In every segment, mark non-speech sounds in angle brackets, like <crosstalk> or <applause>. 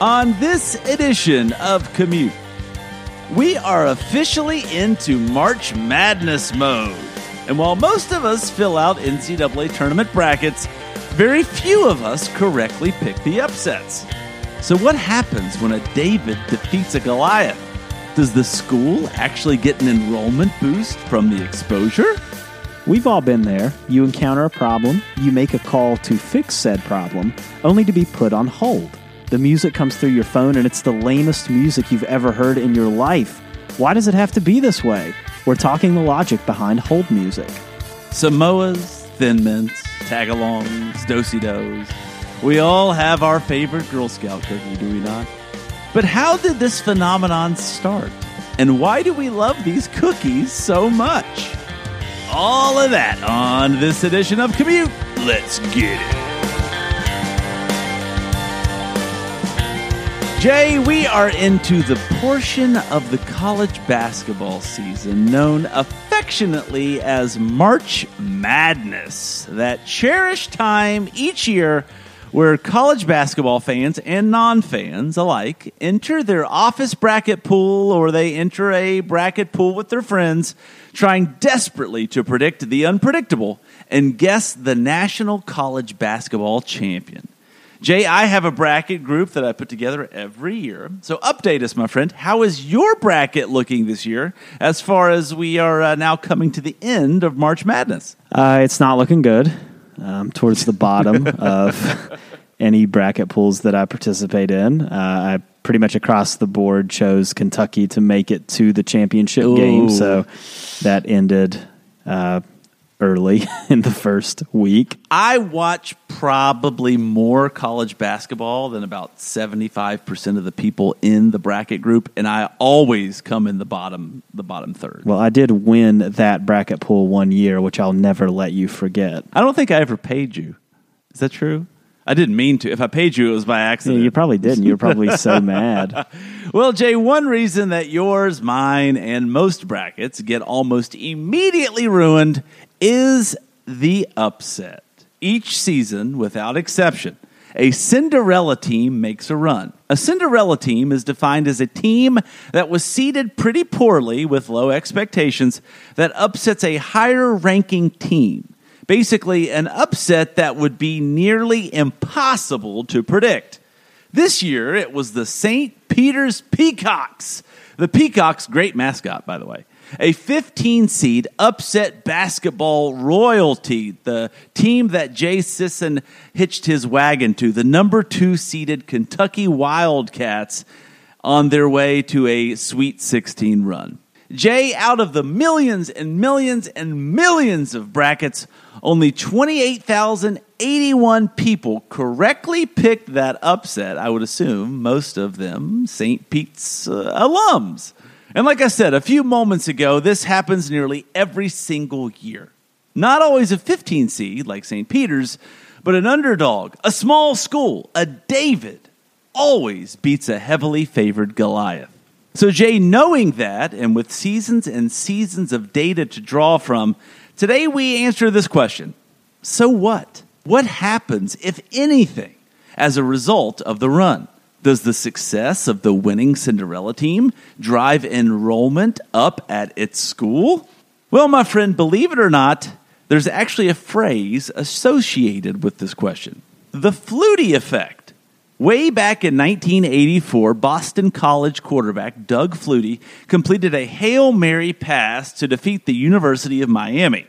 On this edition of Commute, we are officially into March Madness mode. And while most of us fill out NCAA tournament brackets, very few of us correctly pick the upsets. So, what happens when a David defeats a Goliath? Does the school actually get an enrollment boost from the exposure? We've all been there. You encounter a problem, you make a call to fix said problem, only to be put on hold. The music comes through your phone and it's the lamest music you've ever heard in your life. Why does it have to be this way? We're talking the logic behind hold music. Samoas, Thin Mints, Tagalongs, Do-si-dos. We all have our favorite Girl Scout cookie, do we not? But how did this phenomenon start? And why do we love these cookies so much? All of that on this edition of Commute. Let's get it. Jay, we are into the portion of the college basketball season known affectionately as March Madness, that cherished time each year where college basketball fans and non fans alike enter their office bracket pool or they enter a bracket pool with their friends, trying desperately to predict the unpredictable and guess the national college basketball champion. Jay, I have a bracket group that I put together every year. So update us, my friend. How is your bracket looking this year as far as we are uh, now coming to the end of March Madness? Uh, it's not looking good. Um, towards the bottom <laughs> of any bracket pools that I participate in. Uh, I pretty much across the board chose Kentucky to make it to the championship Ooh. game. So that ended uh, early <laughs> in the first week. I watch probably more college basketball than about 75% of the people in the bracket group and I always come in the bottom the bottom third. Well, I did win that bracket pool one year, which I'll never let you forget. I don't think I ever paid you. Is that true? I didn't mean to. If I paid you, it was by Yeah, accident. you probably didn't. You were probably <laughs> so mad. Well, Jay, one reason that yours, mine, and most brackets get almost immediately ruined is the upset. Each season, without exception, a Cinderella team makes a run. A Cinderella team is defined as a team that was seeded pretty poorly with low expectations that upsets a higher ranking team. Basically, an upset that would be nearly impossible to predict. This year, it was the St. Peter's Peacocks. The Peacocks, great mascot, by the way. A 15 seed upset basketball royalty, the team that Jay Sisson hitched his wagon to, the number two seeded Kentucky Wildcats on their way to a Sweet 16 run. Jay, out of the millions and millions and millions of brackets, only 28,081 people correctly picked that upset. I would assume most of them St. Pete's uh, alums. And like I said a few moments ago, this happens nearly every single year. Not always a 15 seed like St. Peter's, but an underdog, a small school, a David, always beats a heavily favored Goliath. So, Jay, knowing that, and with seasons and seasons of data to draw from, today we answer this question So what? What happens, if anything, as a result of the run? Does the success of the winning Cinderella team drive enrollment up at its school? Well, my friend, believe it or not, there's actually a phrase associated with this question the Flutie effect. Way back in 1984, Boston College quarterback Doug Flutie completed a Hail Mary pass to defeat the University of Miami.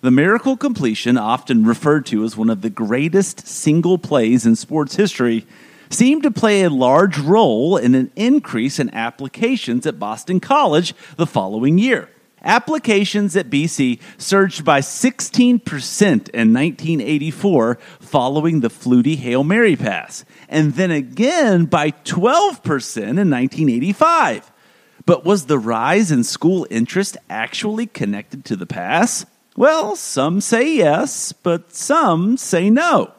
The miracle completion, often referred to as one of the greatest single plays in sports history, seemed to play a large role in an increase in applications at Boston College the following year. applications at BC surged by 16% in 1984 following the Flutie Hail Mary pass, and then again by 12% in 1985. But was the rise in school interest actually connected to the pass? Well, some say yes, but some say no.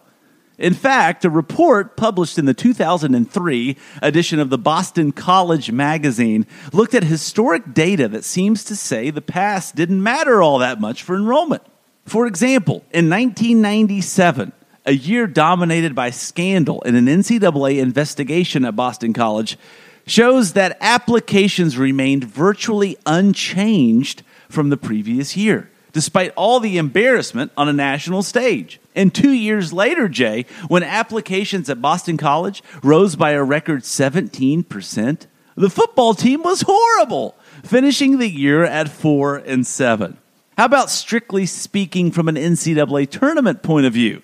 In fact, a report published in the 2003 edition of the Boston College magazine looked at historic data that seems to say the past didn't matter all that much for enrollment. For example, in 1997, a year dominated by scandal in an NCAA investigation at Boston College, shows that applications remained virtually unchanged from the previous year, despite all the embarrassment on a national stage. And two years later, Jay, when applications at Boston College rose by a record 17%, the football team was horrible, finishing the year at 4 and 7. How about strictly speaking from an NCAA tournament point of view?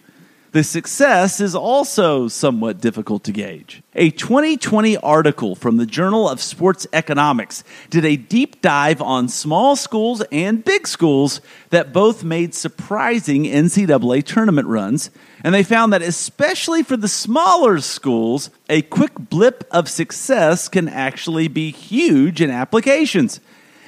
The success is also somewhat difficult to gauge. A 2020 article from the Journal of Sports Economics did a deep dive on small schools and big schools that both made surprising NCAA tournament runs, and they found that especially for the smaller schools, a quick blip of success can actually be huge in applications,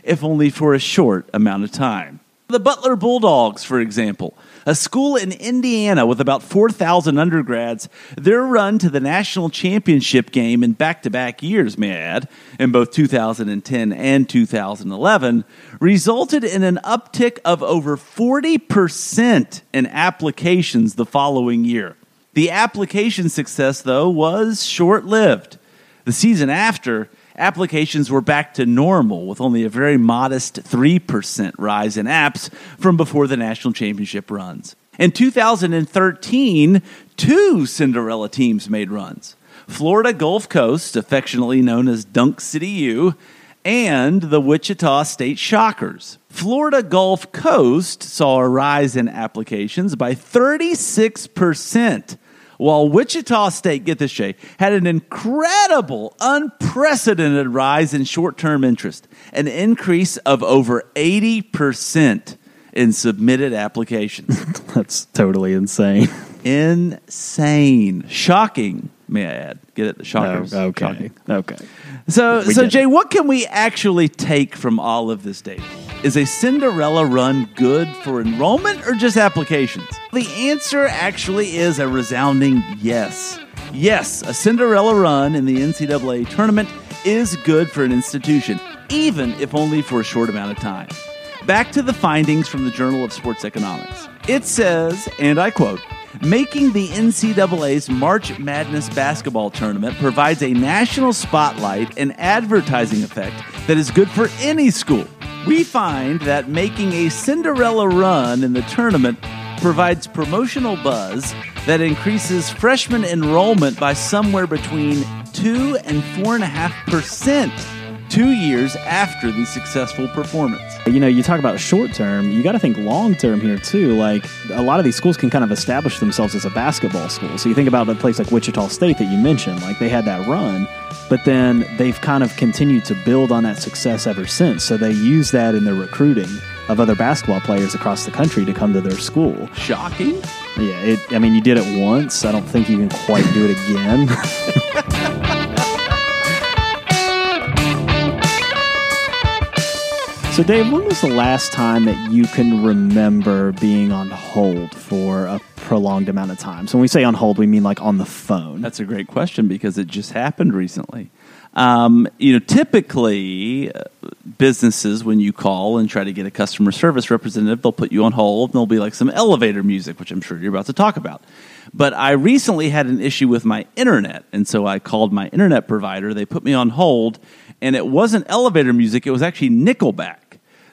if only for a short amount of time. The Butler Bulldogs, for example, a school in Indiana with about 4,000 undergrads, their run to the national championship game in back to back years, may I add, in both 2010 and 2011, resulted in an uptick of over 40% in applications the following year. The application success, though, was short lived. The season after, applications were back to normal with only a very modest 3% rise in apps from before the national championship runs. In 2013, two Cinderella teams made runs Florida Gulf Coast, affectionately known as Dunk City U, and the Wichita State Shockers. Florida Gulf Coast saw a rise in applications by 36% while Wichita State, get this, Jay, had an incredible, unprecedented rise in short term interest, an increase of over 80% in submitted applications. <laughs> That's totally insane. Insane. Shocking, may I add. Get it? The shockers. Oh, okay. Shocking. Okay. So, We so Jay, it. what can we actually take from all of this data? Is a Cinderella run good for enrollment or just applications? The answer actually is a resounding yes. Yes, a Cinderella run in the NCAA tournament is good for an institution, even if only for a short amount of time. Back to the findings from the Journal of Sports Economics. It says, and I quote, Making the NCAA's March Madness basketball tournament provides a national spotlight and advertising effect that is good for any school. We find that making a Cinderella run in the tournament provides promotional buzz that increases freshman enrollment by somewhere between 2 and 4.5% two years after the successful performance. You know, you talk about short term, you got to think long term here too. Like a lot of these schools can kind of establish themselves as a basketball school. So you think about a place like Wichita State that you mentioned, like they had that run, but then they've kind of continued to build on that success ever since. So they use that in their recruiting of other basketball players across the country to come to their school. Shocking? Yeah, it, I mean, you did it once. I don't think you can quite do it again. <laughs> So, Dave, when was the last time that you can remember being on hold for a prolonged amount of time? So, when we say on hold, we mean like on the phone. That's a great question because it just happened recently. Um, you know, typically uh, businesses, when you call and try to get a customer service representative, they'll put you on hold and there'll be like some elevator music, which I'm sure you're about to talk about. But I recently had an issue with my internet, and so I called my internet provider. They put me on hold, and it wasn't elevator music, it was actually Nickelback.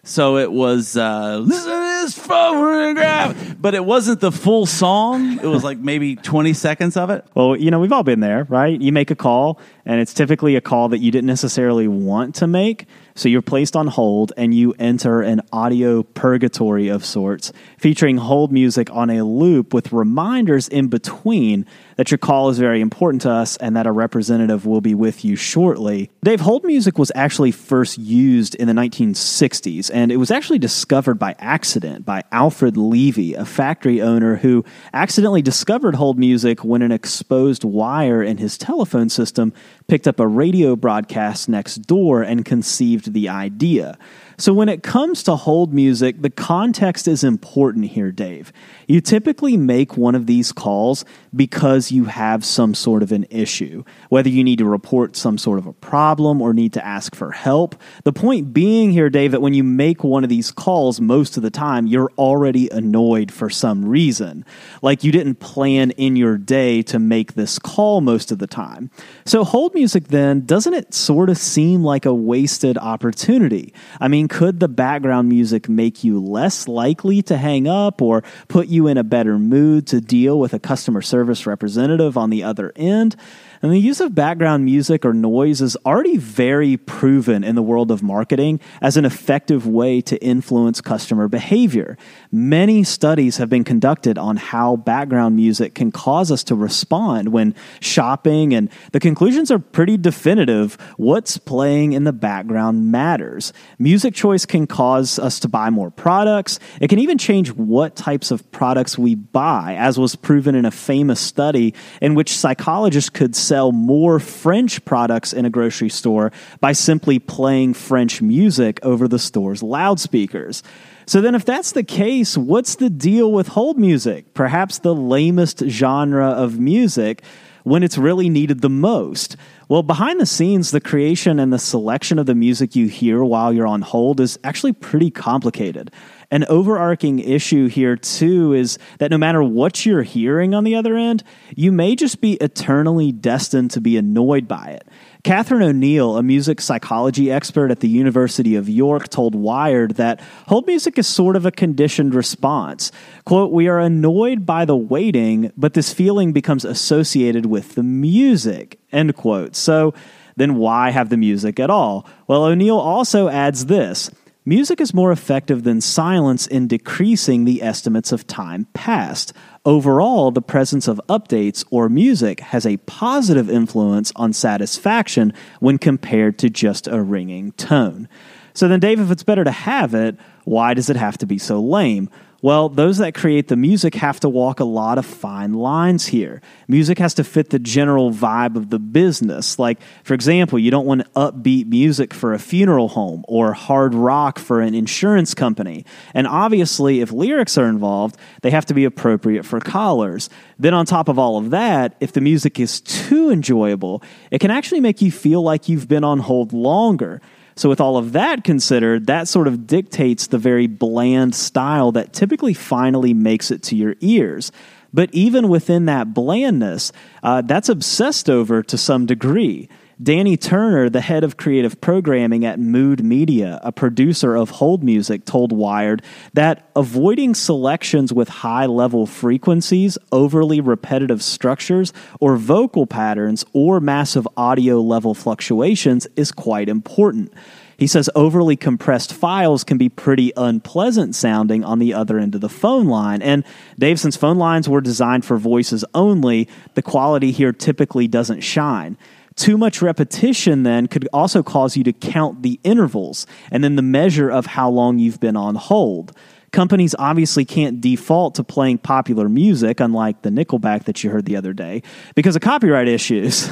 So it was uh, listen to this photograph, but it wasn't the full song. It was like maybe 20 seconds of it. Well, you know, we've all been there, right? You make a call, and it's typically a call that you didn't necessarily want to make. So you're placed on hold and you enter an audio purgatory of sorts, featuring hold music on a loop with reminders in between that your call is very important to us and that a representative will be with you shortly. Dave, hold music was actually first used in the 1960s, and it was actually discovered by accident by Alfred Levy, a factory owner who accidentally discovered hold music when an exposed wire in his telephone system picked up a radio broadcast next door and conceived the idea. So, when it comes to hold music, the context is important here, Dave. You typically make one of these calls because you have some sort of an issue, whether you need to report some sort of a problem or need to ask for help. The point being here, Dave, that when you make one of these calls, most of the time you're already annoyed for some reason. Like you didn't plan in your day to make this call most of the time. So, hold music then, doesn't it sort of seem like a wasted opportunity? I mean, could the background music make you less likely to hang up or put you in a better mood to deal with a customer service representative on the other end? And the use of background music or noise is already very proven in the world of marketing as an effective way to influence customer behavior. Many studies have been conducted on how background music can cause us to respond when shopping, and the conclusions are pretty definitive. What's playing in the background matters. Music choice can cause us to buy more products. It can even change what types of products we buy, as was proven in a famous study in which psychologists could sell more French products in a grocery store by simply playing French music over the store's loudspeakers. So then, if that's the case, what's the deal with hold music? Perhaps the lamest genre of music when it's really needed the most. Well, behind the scenes, the creation and the selection of the music you hear while you're on hold is actually pretty complicated. An overarching issue here, too, is that no matter what you're hearing on the other end, you may just be eternally destined to be annoyed by it. Catherine O'Neill, a music psychology expert at the University of York, told Wired that hold music is sort of a conditioned response. Quote, We are annoyed by the waiting, but this feeling becomes associated with the music, end quote. So then why have the music at all? Well, O'Neill also adds this. Music is more effective than silence in decreasing the estimates of time passed. Overall, the presence of updates or music has a positive influence on satisfaction when compared to just a ringing tone. So then, Dave, if it's better to have it, why does it have to be so lame? Well, those that create the music have to walk a lot of fine lines here. Music has to fit the general vibe of the business. Like, for example, you don't want upbeat music for a funeral home or hard rock for an insurance company. And obviously, if lyrics are involved, they have to be appropriate for callers. Then, on top of all of that, if the music is too enjoyable, it can actually make you feel like you've been on hold longer. So, with all of that considered, that sort of dictates the very bland style that typically finally makes it to your ears. But even within that blandness, uh, that's obsessed over to some degree. Danny Turner, the head of creative programming at Mood Media, a producer of hold music, told Wired that avoiding selections with high level frequencies, overly repetitive structures, or vocal patterns, or massive audio level fluctuations is quite important. He says overly compressed files can be pretty unpleasant sounding on the other end of the phone line. And Dave, since phone lines were designed for voices only, the quality here typically doesn't shine. Too much repetition then could also cause you to count the intervals and then the measure of how long you've been on hold. Companies obviously can't default to playing popular music, unlike the Nickelback that you heard the other day, because of copyright issues.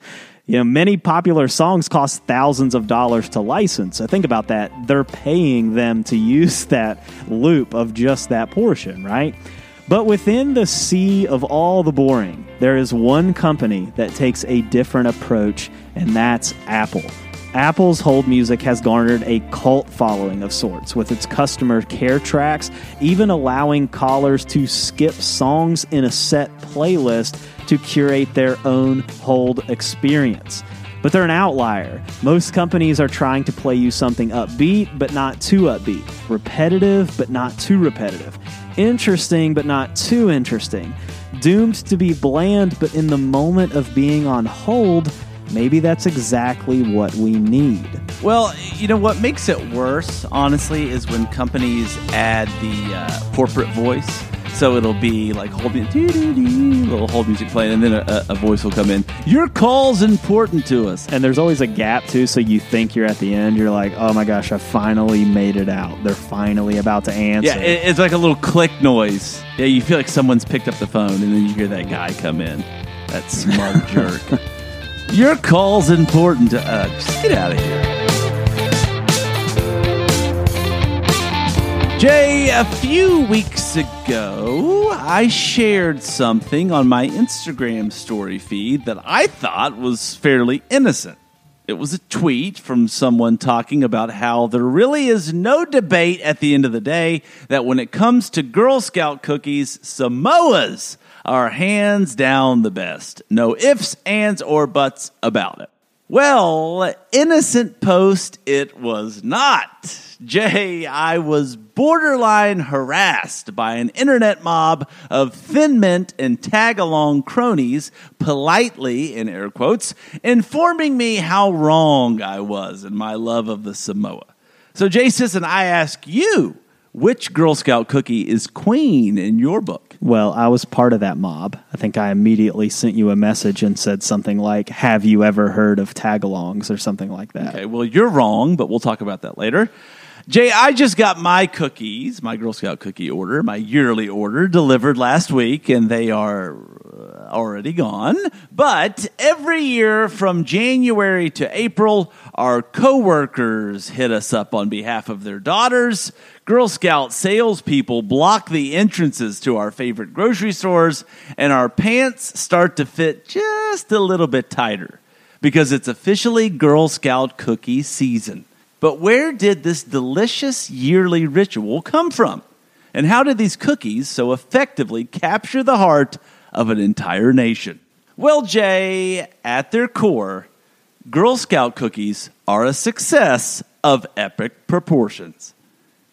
<laughs> you know, many popular songs cost thousands of dollars to license. So think about that. They're paying them to use that loop of just that portion, right? But within the sea of all the boring, there is one company that takes a different approach, and that's Apple. Apple's hold music has garnered a cult following of sorts, with its customer care tracks even allowing callers to skip songs in a set playlist to curate their own hold experience. But they're an outlier. Most companies are trying to play you something upbeat, but not too upbeat, repetitive, but not too repetitive interesting but not too interesting, doomed to be bland but in the moment of being on hold, Maybe that's exactly what we need. Well, you know what makes it worse, honestly, is when companies add the uh, corporate voice. So it'll be like hold music, little hold music playing, and then a, a voice will come in. Your call's important to us. And there's always a gap too, so you think you're at the end. You're like, oh my gosh, I finally made it out. They're finally about to answer. Yeah, it, it's like a little click noise. Yeah, you feel like someone's picked up the phone, and then you hear that guy come in. That smart jerk. <laughs> Your call's important to us. Just get out of here. Jay, a few weeks ago, I shared something on my Instagram story feed that I thought was fairly innocent. It was a tweet from someone talking about how there really is no debate at the end of the day that when it comes to Girl Scout cookies, Samoas are hands down the best. No ifs, ands, or buts about it. Well, innocent post it was not. Jay, I was borderline harassed by an internet mob of thin mint and tag along cronies, politely, in air quotes, informing me how wrong I was in my love of the Samoa. So, Jay Sisson, I ask you, which Girl Scout cookie is queen in your book? Well, I was part of that mob. I think I immediately sent you a message and said something like, Have you ever heard of tagalongs or something like that? Okay, well, you're wrong, but we'll talk about that later. Jay, I just got my cookies, my Girl Scout cookie order, my yearly order delivered last week, and they are already gone. But every year from January to April, our coworkers hit us up on behalf of their daughters. Girl Scout salespeople block the entrances to our favorite grocery stores, and our pants start to fit just a little bit tighter because it's officially Girl Scout cookie season. But where did this delicious yearly ritual come from? And how did these cookies so effectively capture the heart of an entire nation? Well, Jay, at their core, Girl Scout cookies are a success of epic proportions.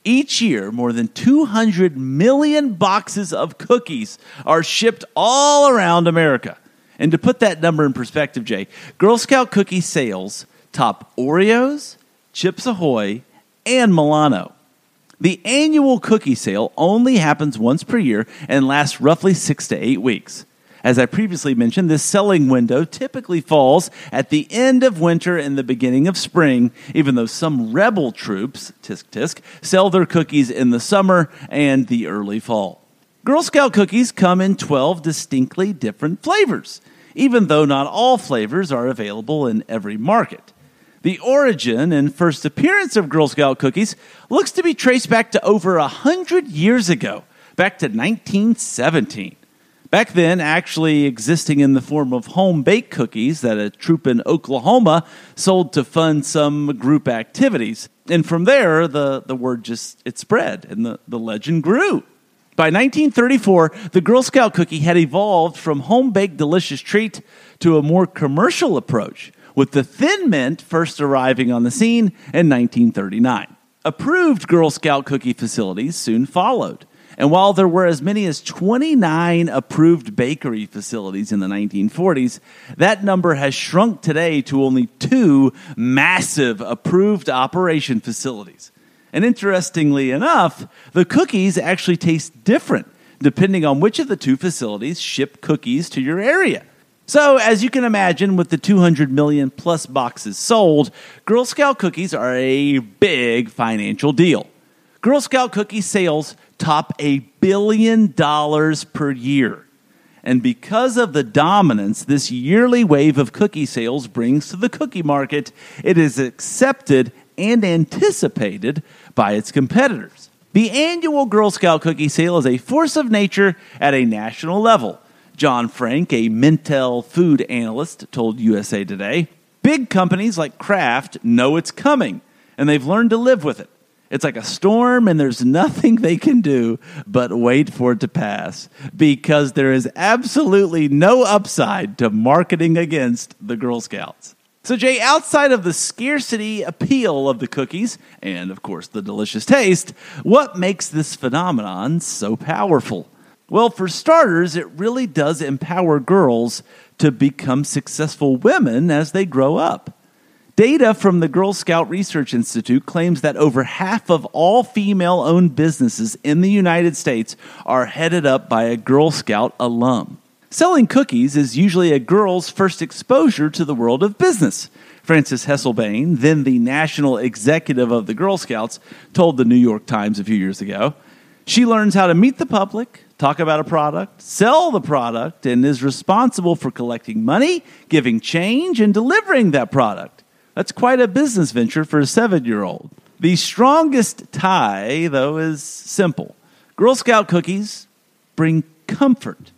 Each year, more than 200 million boxes of cookies are shipped all around America. And to put that number in perspective, Jay, Girl Scout cookie sales top Oreos, Chips Ahoy, and Milano. The annual cookie sale only happens once per year and lasts roughly six to eight weeks. As I previously mentioned, this selling window typically falls at the end of winter and the beginning of spring, even though some rebel troops, tisk tisk, sell their cookies in the summer and the early fall. Girl Scout cookies come in 12 distinctly different flavors, even though not all flavors are available in every market. The origin and first appearance of Girl Scout cookies looks to be traced back to over a hundred years ago, back to 1917. Back then, actually existing in the form of home baked cookies that a troop in Oklahoma sold to fund some group activities. And from there, the, the word just it spread and the, the legend grew. By 1934, the Girl Scout cookie had evolved from home baked delicious treat to a more commercial approach with the Thin Mint first arriving on the scene in 1939. Approved Girl Scout cookie facilities soon followed. And while there were as many as 29 approved bakery facilities in the 1940s, that number has shrunk today to only two massive approved operation facilities. And interestingly enough, the cookies actually taste different depending on which of the two facilities ship cookies to your area. So, as you can imagine, with the 200 million plus boxes sold, Girl Scout cookies are a big financial deal. Girl Scout cookie sales top a billion dollars per year. And because of the dominance this yearly wave of cookie sales brings to the cookie market, it is accepted and anticipated by its competitors. The annual Girl Scout cookie sale is a force of nature at a national level John Frank, a Mintel food analyst, told USA Today. Big companies like Kraft know it's coming, and they've learned to live with it. It's like a storm, and there's nothing they can do but wait for it to pass because there is absolutely no upside to marketing against the Girl Scouts. So, Jay, outside of the scarcity appeal of the cookies, and of course the delicious taste, what makes this phenomenon so powerful? Well, for starters, it really does empower girls to become successful women as they grow up. Data from the Girl Scout Research Institute claims that over half of all female owned businesses in the United States are headed up by a Girl Scout alum. Selling cookies is usually a girl's first exposure to the world of business. Frances Hesselbein, then the national executive of the Girl Scouts, told the New York Times a few years ago. She learns how to meet the public, talk about a product, sell the product, and is responsible for collecting money, giving change, and delivering that product. That's quite a business venture for a seven year old. The strongest tie, though, is simple Girl Scout cookies bring comfort.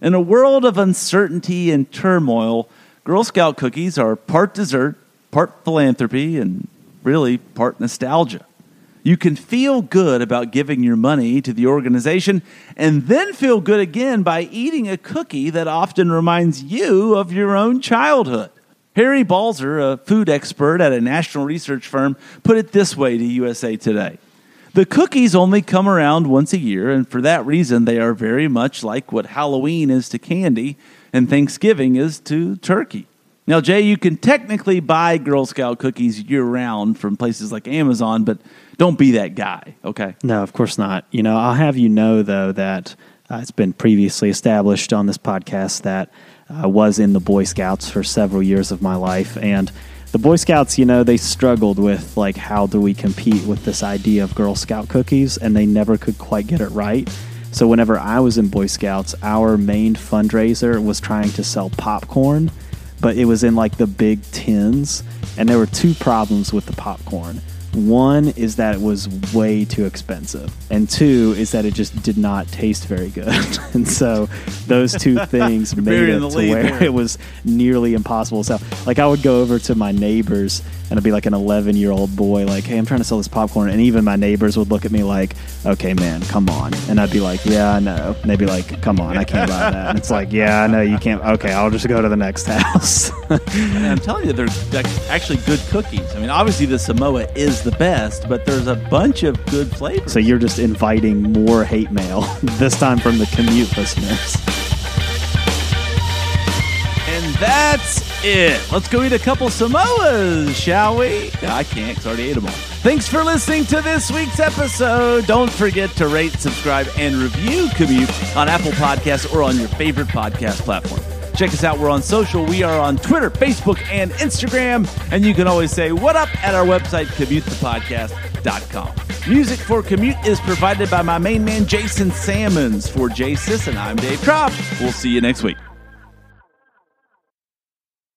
In a world of uncertainty and turmoil, Girl Scout cookies are part dessert, part philanthropy, and really part nostalgia. You can feel good about giving your money to the organization and then feel good again by eating a cookie that often reminds you of your own childhood. Harry Balzer, a food expert at a national research firm, put it this way to USA Today The cookies only come around once a year, and for that reason, they are very much like what Halloween is to candy and Thanksgiving is to turkey. Now, Jay, you can technically buy Girl Scout cookies year round from places like Amazon, but don't be that guy, okay? No, of course not. You know, I'll have you know, though, that uh, it's been previously established on this podcast that I was in the Boy Scouts for several years of my life. And the Boy Scouts, you know, they struggled with, like, how do we compete with this idea of Girl Scout cookies, and they never could quite get it right. So, whenever I was in Boy Scouts, our main fundraiser was trying to sell popcorn, but it was in like the big tins. And there were two problems with the popcorn. One is that it was way too expensive, and two is that it just did not taste very good. <laughs> and so those two <laughs> things made it to where there. it was nearly impossible. So, like, I would go over to my neighbors and I'd be like an 11 year old boy, like, hey, I'm trying to sell this popcorn. And even my neighbors would look at me like, okay, man, come on. And I'd be like, yeah, I know. And they'd be like, come on, I can't buy that. And it's like, yeah, I know you can't. Okay, I'll just go to the next <laughs> house. And I'm telling you, they're actually good cookies. I mean, obviously the Samoa is the best, but there's a bunch of good flavors. so you're just inviting more hate mail, <laughs> this time from the commute listeners. And that's it. Let's go eat a couple Samoas, shall we? I can't because I already ate them all. Thanks for listening to this week's episode. Don't forget to rate, subscribe, and review Commute on Apple Podcasts or on your favorite podcast platform. Check us out. We're on social. We are on Twitter, Facebook, and Instagram. And you can always say what up at our website, commutethepodcast.com. Music for Commute is provided by my main man, Jason Sammons. For Jay Sisson I'm Dave Trop. We'll see you next week.